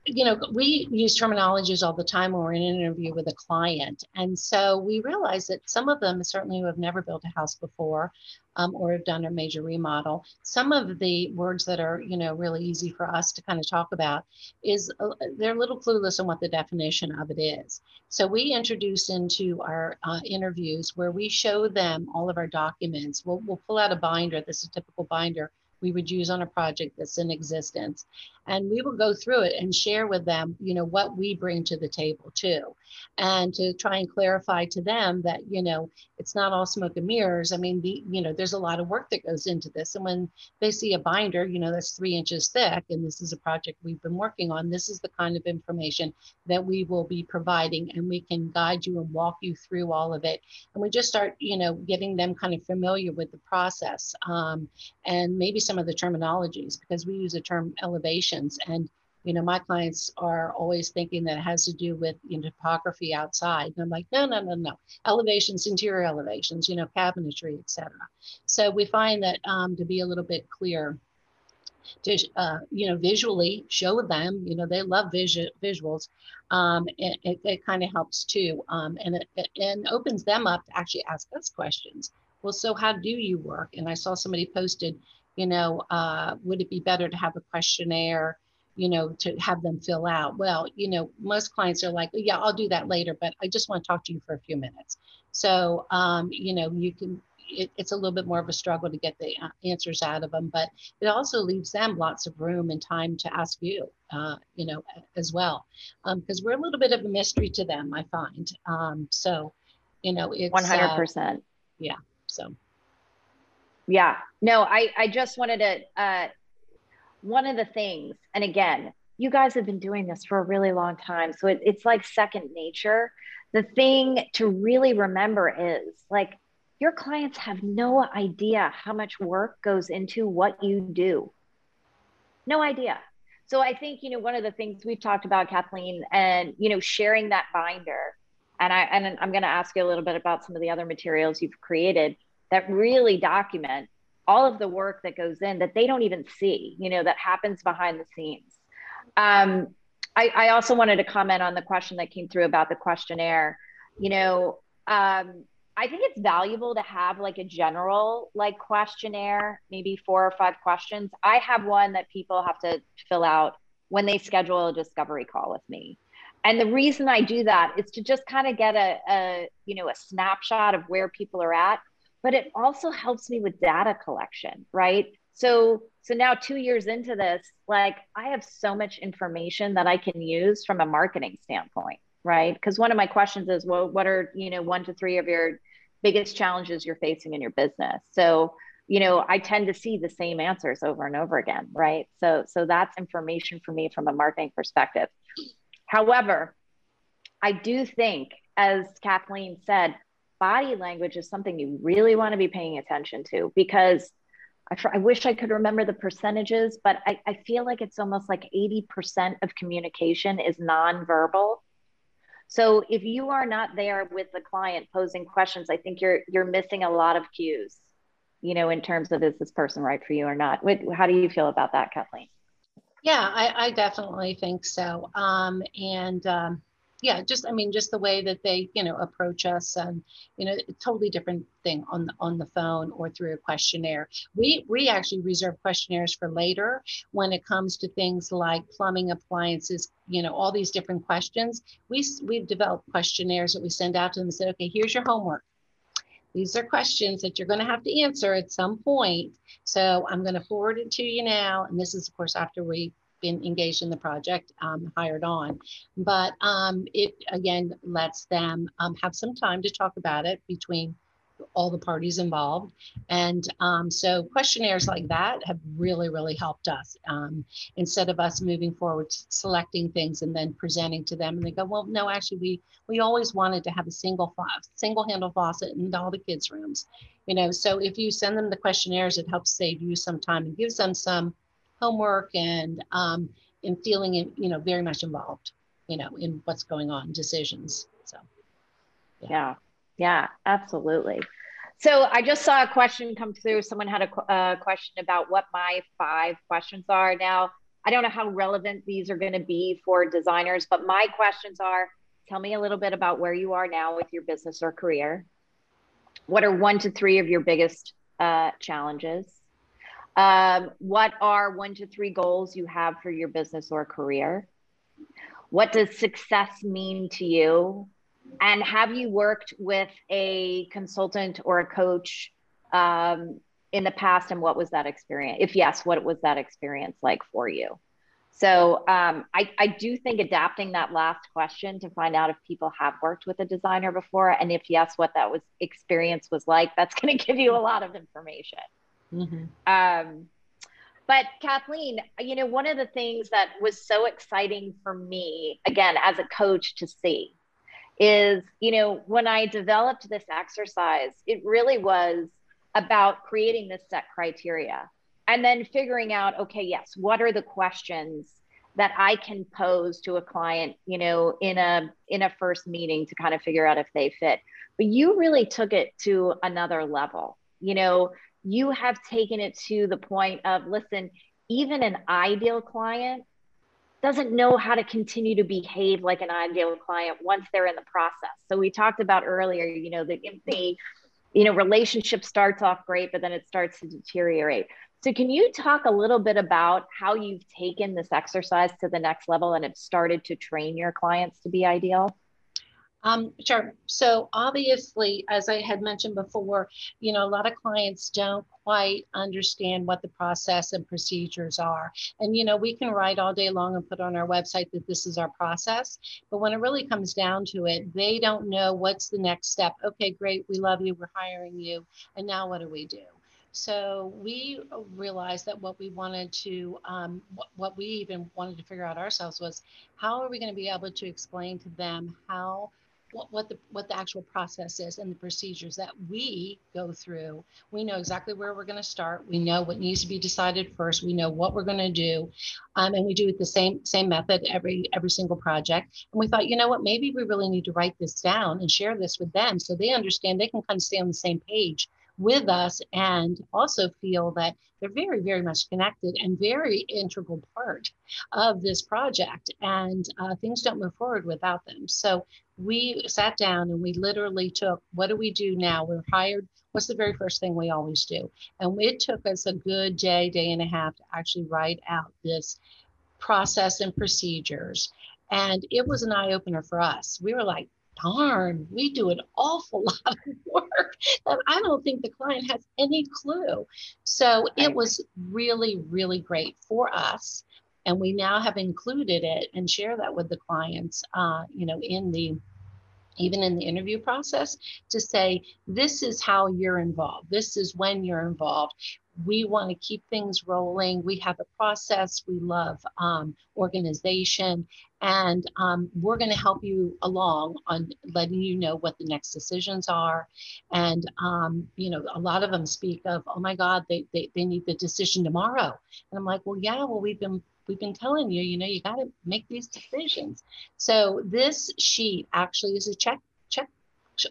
you know, we use terminologies all the time when we're in an interview with a client. And so we realize that some of them, certainly who have never built a house before um, or have done a major remodel, some of the words that are, you know, really easy for us to kind of talk about is uh, they're a little clueless on what the definition of it is. So we introduce into our uh, interviews where we show them all of our documents. We'll, we'll pull out a binder. This is a typical binder we would use on a project that's in existence and we will go through it and share with them you know what we bring to the table too. And to try and clarify to them that you know it's not all smoke and mirrors. I mean the you know there's a lot of work that goes into this. And when they see a binder you know that's three inches thick and this is a project we've been working on this is the kind of information that we will be providing and we can guide you and walk you through all of it. And we just start you know getting them kind of familiar with the process um, and maybe some of the terminologies because we use the term and you know my clients are always thinking that it has to do with you know, topography outside. And i'm like no no no no. Elevations interior elevations you know cabinetry etc so we find that um, to be a little bit clear to uh, you know visually show them you know they love visu- visuals um, it, it, it kind of helps too um, and it, it and opens them up to actually ask us questions. Well so how do you work? And i saw somebody posted you know, uh, would it be better to have a questionnaire, you know, to have them fill out? Well, you know, most clients are like, yeah, I'll do that later, but I just want to talk to you for a few minutes. So, um, you know, you can, it, it's a little bit more of a struggle to get the uh, answers out of them, but it also leaves them lots of room and time to ask you, uh, you know, as well, because um, we're a little bit of a mystery to them, I find. Um, so, you know, it's 100%. Uh, yeah. So yeah. No i i just wanted to uh one of the things and again you guys have been doing this for a really long time so it, it's like second nature. The thing to really remember is like your clients have no idea how much work goes into what you do. No idea. So i think you know one of the things we've talked about kathleen and you know sharing that binder and i and i'm going to ask you a little bit about some of the other materials you've created that really document all of the work that goes in that they don't even see, you know, that happens behind the scenes. Um, I, I, also wanted to comment on the question that came through about the questionnaire. You know, um, I think it's valuable to have like a general like questionnaire, maybe four or five questions. I have one that people have to fill out when they schedule a discovery call with me. And the reason I do that is to just kind of get a, a you know a snapshot of where people are at but it also helps me with data collection, right? So so now 2 years into this, like I have so much information that I can use from a marketing standpoint, right? Because one of my questions is, well, what are, you know, one to three of your biggest challenges you're facing in your business? So, you know, I tend to see the same answers over and over again, right? So so that's information for me from a marketing perspective. However, I do think as Kathleen said, body language is something you really want to be paying attention to because I, I wish I could remember the percentages, but I, I feel like it's almost like 80% of communication is nonverbal. So if you are not there with the client posing questions, I think you're you're missing a lot of cues, you know, in terms of is this person right for you or not. How do you feel about that, Kathleen? Yeah, I, I definitely think so. Um, and um, yeah just i mean just the way that they you know approach us and you know totally different thing on the on the phone or through a questionnaire we we actually reserve questionnaires for later when it comes to things like plumbing appliances you know all these different questions we we've developed questionnaires that we send out to them and said okay here's your homework these are questions that you're going to have to answer at some point. So I'm going to forward it to you now. And this is, of course, after we've been engaged in the project, um, hired on. But um, it, again, lets them um, have some time to talk about it between all the parties involved. And um, so questionnaires like that have really, really helped us. Um, instead of us moving forward, selecting things and then presenting to them, and they go, well, no, actually, we we always wanted to have a single single handle faucet in all the kids' rooms. You know, so if you send them the questionnaires, it helps save you some time and gives them some homework and um, in feeling, you know, very much involved, you know, in what's going on, decisions. So, yeah. yeah. Yeah, absolutely. So I just saw a question come through. Someone had a, a question about what my five questions are. Now, I don't know how relevant these are going to be for designers, but my questions are tell me a little bit about where you are now with your business or career. What are one to three of your biggest uh, challenges? Um, what are one to three goals you have for your business or career? What does success mean to you? And have you worked with a consultant or a coach um, in the past? And what was that experience? If yes, what was that experience like for you? So um, I, I do think adapting that last question to find out if people have worked with a designer before, and if yes, what that was experience was like, that's going to give you a lot of information. Mm-hmm. Um, but Kathleen, you know, one of the things that was so exciting for me, again, as a coach to see, is, you know, when I developed this exercise, it really was about creating this set criteria and then figuring out, okay, yes, what are the questions that I can pose to a client, you know, in a in a first meeting to kind of figure out if they fit. But you really took it to another level. You know, you have taken it to the point of listen, even an ideal client doesn't know how to continue to behave like an ideal client once they're in the process. So we talked about earlier, you know, the, the you know relationship starts off great, but then it starts to deteriorate. So can you talk a little bit about how you've taken this exercise to the next level and have started to train your clients to be ideal? Um, sure. So obviously, as I had mentioned before, you know, a lot of clients don't quite understand what the process and procedures are. And, you know, we can write all day long and put on our website that this is our process. But when it really comes down to it, they don't know what's the next step. Okay, great. We love you. We're hiring you. And now what do we do? So we realized that what we wanted to, um, what, what we even wanted to figure out ourselves was how are we going to be able to explain to them how what, what the what the actual process is and the procedures that we go through. We know exactly where we're going to start. We know what needs to be decided first. We know what we're going to do, um, and we do it the same same method every every single project. And we thought, you know what, maybe we really need to write this down and share this with them so they understand they can kind of stay on the same page with us and also feel that they're very, very much connected and very integral part of this project. And uh, things don't move forward without them. So we sat down and we literally took what do we do now? We're hired. What's the very first thing we always do? And it took us a good day, day and a half to actually write out this process and procedures. And it was an eye opener for us. We were like, darn, we do an awful lot of work that I don't think the client has any clue. So it was really, really great for us. And we now have included it and share that with the clients, uh, you know, in the even in the interview process to say this is how you're involved this is when you're involved we want to keep things rolling. We have a process. We love um, organization. And um, we're going to help you along on letting you know what the next decisions are. And, um, you know, a lot of them speak of, oh my God, they, they, they need the decision tomorrow. And I'm like, well, yeah, well, we've been we've been telling you, you know, you got to make these decisions. So this sheet actually is a check check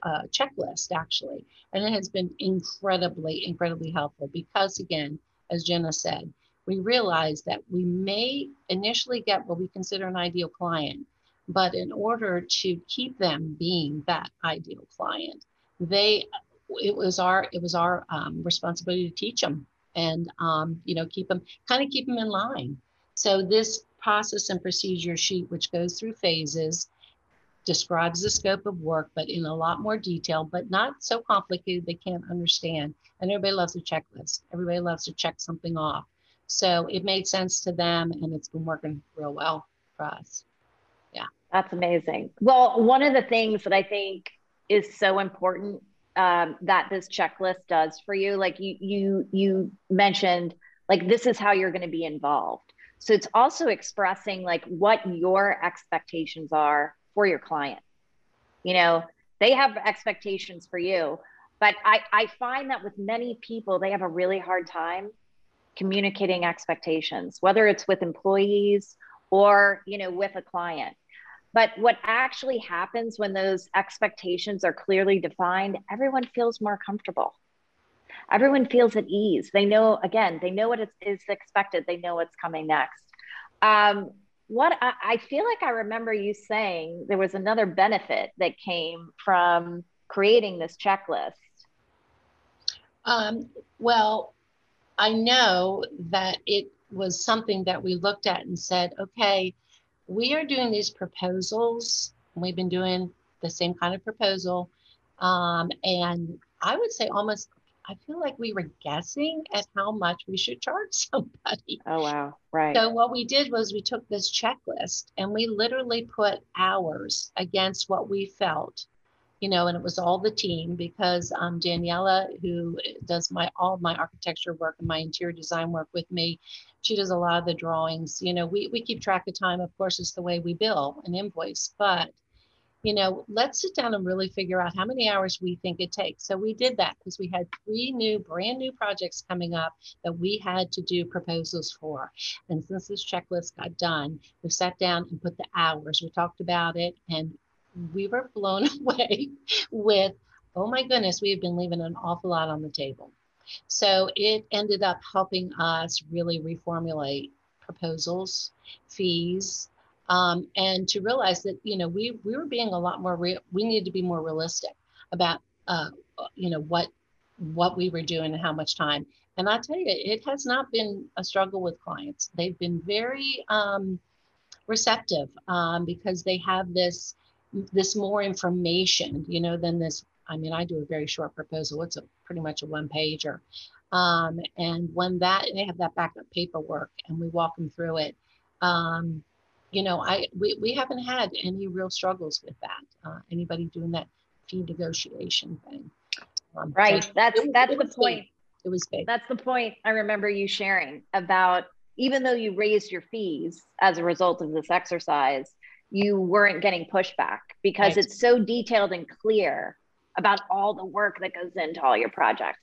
uh, checklist actually, and it has been incredibly, incredibly helpful because again, as Jenna said, we realize that we may initially get what we consider an ideal client, but in order to keep them being that ideal client, they it was our it was our um, responsibility to teach them and um, you know keep them kind of keep them in line. So this process and procedure sheet, which goes through phases, describes the scope of work, but in a lot more detail, but not so complicated they can't understand. And everybody loves a checklist. Everybody loves to check something off. So it made sense to them and it's been working real well for us. Yeah. That's amazing. Well, one of the things that I think is so important um, that this checklist does for you, like you you you mentioned, like this is how you're going to be involved. So it's also expressing like what your expectations are for your client. You know, they have expectations for you, but I, I find that with many people, they have a really hard time communicating expectations, whether it's with employees or, you know, with a client. But what actually happens when those expectations are clearly defined, everyone feels more comfortable. Everyone feels at ease. They know, again, they know what is expected, they know what's coming next. Um, what I, I feel like I remember you saying there was another benefit that came from creating this checklist. Um, well, I know that it was something that we looked at and said, okay, we are doing these proposals. We've been doing the same kind of proposal. Um, and I would say almost I feel like we were guessing at how much we should charge somebody. Oh, wow. Right. So, what we did was we took this checklist and we literally put hours against what we felt, you know, and it was all the team because um, Daniela, who does my all my architecture work and my interior design work with me, she does a lot of the drawings. You know, we, we keep track of time, of course, it's the way we bill and invoice, but you know, let's sit down and really figure out how many hours we think it takes. So we did that because we had three new, brand new projects coming up that we had to do proposals for. And since this checklist got done, we sat down and put the hours. We talked about it and we were blown away with, oh my goodness, we have been leaving an awful lot on the table. So it ended up helping us really reformulate proposals, fees, um, and to realize that you know we we were being a lot more real we needed to be more realistic about uh, you know what what we were doing and how much time. And i tell you it has not been a struggle with clients. They've been very um, receptive um, because they have this this more information you know than this i mean i do a very short proposal. It's a pretty much a one pager. Um, and when that they have that backup paperwork and we walk them through it um, you know, I we, we haven't had any real struggles with that. Uh, anybody doing that fee negotiation thing. Um, right. That's that's the point. Big. It was big. That's the point I remember you sharing about even though you raised your fees as a result of this exercise, you weren't getting pushback because right. it's so detailed and clear about all the work that goes into all your projects.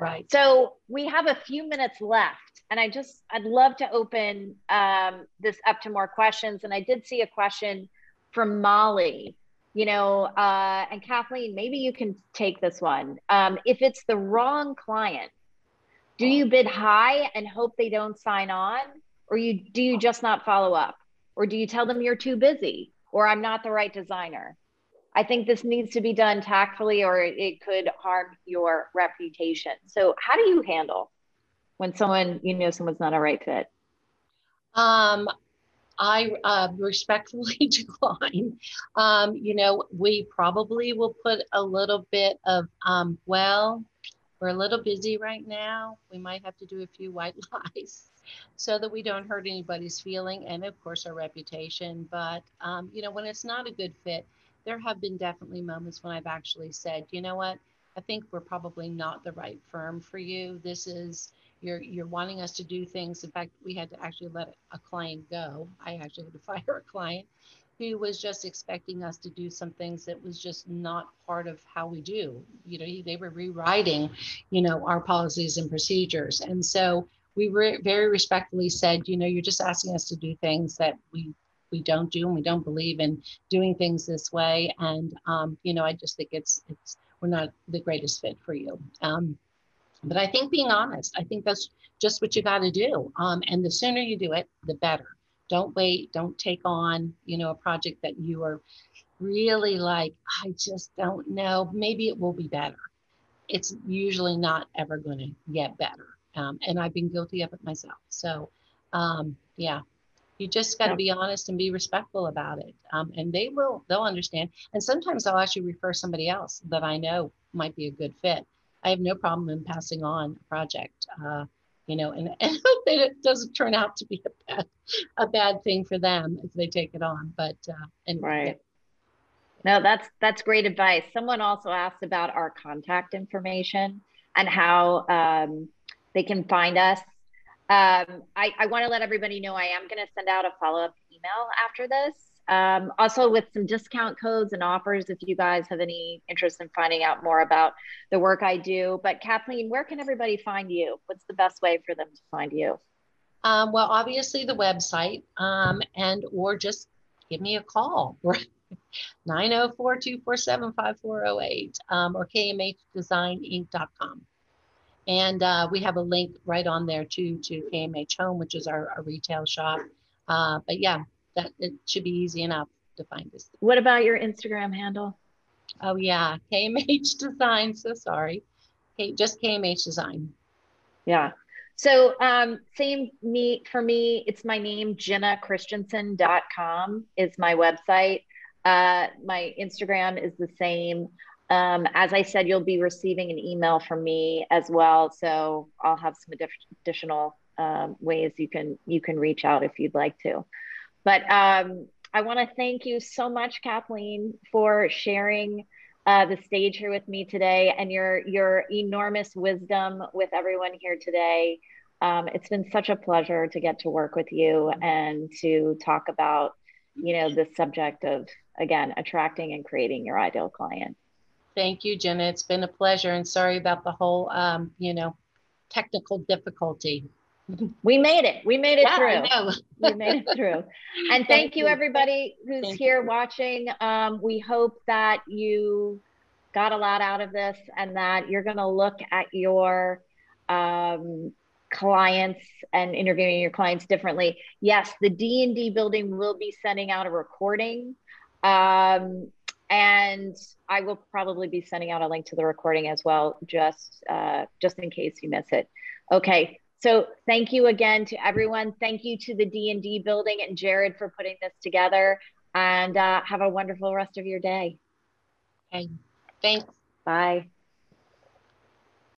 Right. So we have a few minutes left and I just, I'd love to open um, this up to more questions. And I did see a question from Molly, you know, uh, and Kathleen, maybe you can take this one. Um, if it's the wrong client, do you bid high and hope they don't sign on? Or you do you just not follow up? Or do you tell them you're too busy or I'm not the right designer? I think this needs to be done tactfully or it could harm your reputation. So how do you handle when someone you know someone's not a right fit? Um, I uh, respectfully decline. Um, you know, we probably will put a little bit of, um, well, we're a little busy right now. We might have to do a few white lies so that we don't hurt anybody's feeling and, of course, our reputation. But, um, you know, when it's not a good fit, there have been definitely moments when I've actually said, you know what, I think we're probably not the right firm for you. This is, you're you're wanting us to do things. In fact, we had to actually let a client go. I actually had to fire a client who was just expecting us to do some things that was just not part of how we do. You know, they were rewriting, you know, our policies and procedures. And so we were very respectfully said, you know, you're just asking us to do things that we we don't do and we don't believe in doing things this way. And um, you know, I just think it's it's we're not the greatest fit for you. Um, but I think being honest, I think that's just what you got to do. Um, and the sooner you do it, the better. Don't wait. Don't take on, you know, a project that you are really like, I just don't know. Maybe it will be better. It's usually not ever going to get better. Um, and I've been guilty of it myself. So, um, yeah, You just got to Yep. be honest and be respectful about it. Um, and they will, they'll understand. And sometimes I'll actually refer somebody else that I know might be a good fit. I have no problem in passing on a project, uh, you know, and, and it doesn't turn out to be a bad, a bad thing for them if they take it on. But, uh, and Right. No, that's that's great advice. Someone also asked about our contact information and how um, they can find us. Um, I, I want to let everybody know I am going to send out a follow up email after this. Um, also, with some discount codes and offers if you guys have any interest in finding out more about the work I do. But Kathleen, where can everybody find you? What's the best way for them to find you? Um, well, obviously the website, um, and or just give me a call. We're 904-247-5408 um, or kmhdesigninc.com. And uh, we have a link right on there too to KMH Home, which is our, our retail shop. Uh, but yeah, that it should be easy enough to find us. What about your Instagram handle? Oh yeah, KMH Design. So sorry, okay, just KMH Design. Yeah. So um, same me for me, it's my name, jennachristiansen.com is my website. Uh, my Instagram is the same. Um, as I said, you'll be receiving an email from me as well. So I'll have some addi- additional um, ways you can you can reach out if you'd like to. But um, I want to thank you so much, Kathleen, for sharing uh, the stage here with me today and your your enormous wisdom with everyone here today. Um, it's been such a pleasure to get to work with you and to talk about, you know, the subject of again attracting and creating your ideal client. Thank you, Jenna. It's been a pleasure, and sorry about the whole, um, you know, technical difficulty. We made it. We made it Yeah, through. We made it through. And thank you, you. everybody who's Thank here watching. Um, we hope that you got a lot out of this and that you're going to look at your um, clients and interviewing your clients differently. Yes, the D and D building will be sending out a recording, um, and I will probably be sending out a link to the recording as well, just uh, just in case you miss it. Okay. So thank you again to everyone. Thank you to the D&D building and Jared for putting this together and uh, have a wonderful rest of your day. Okay. Thanks. Bye.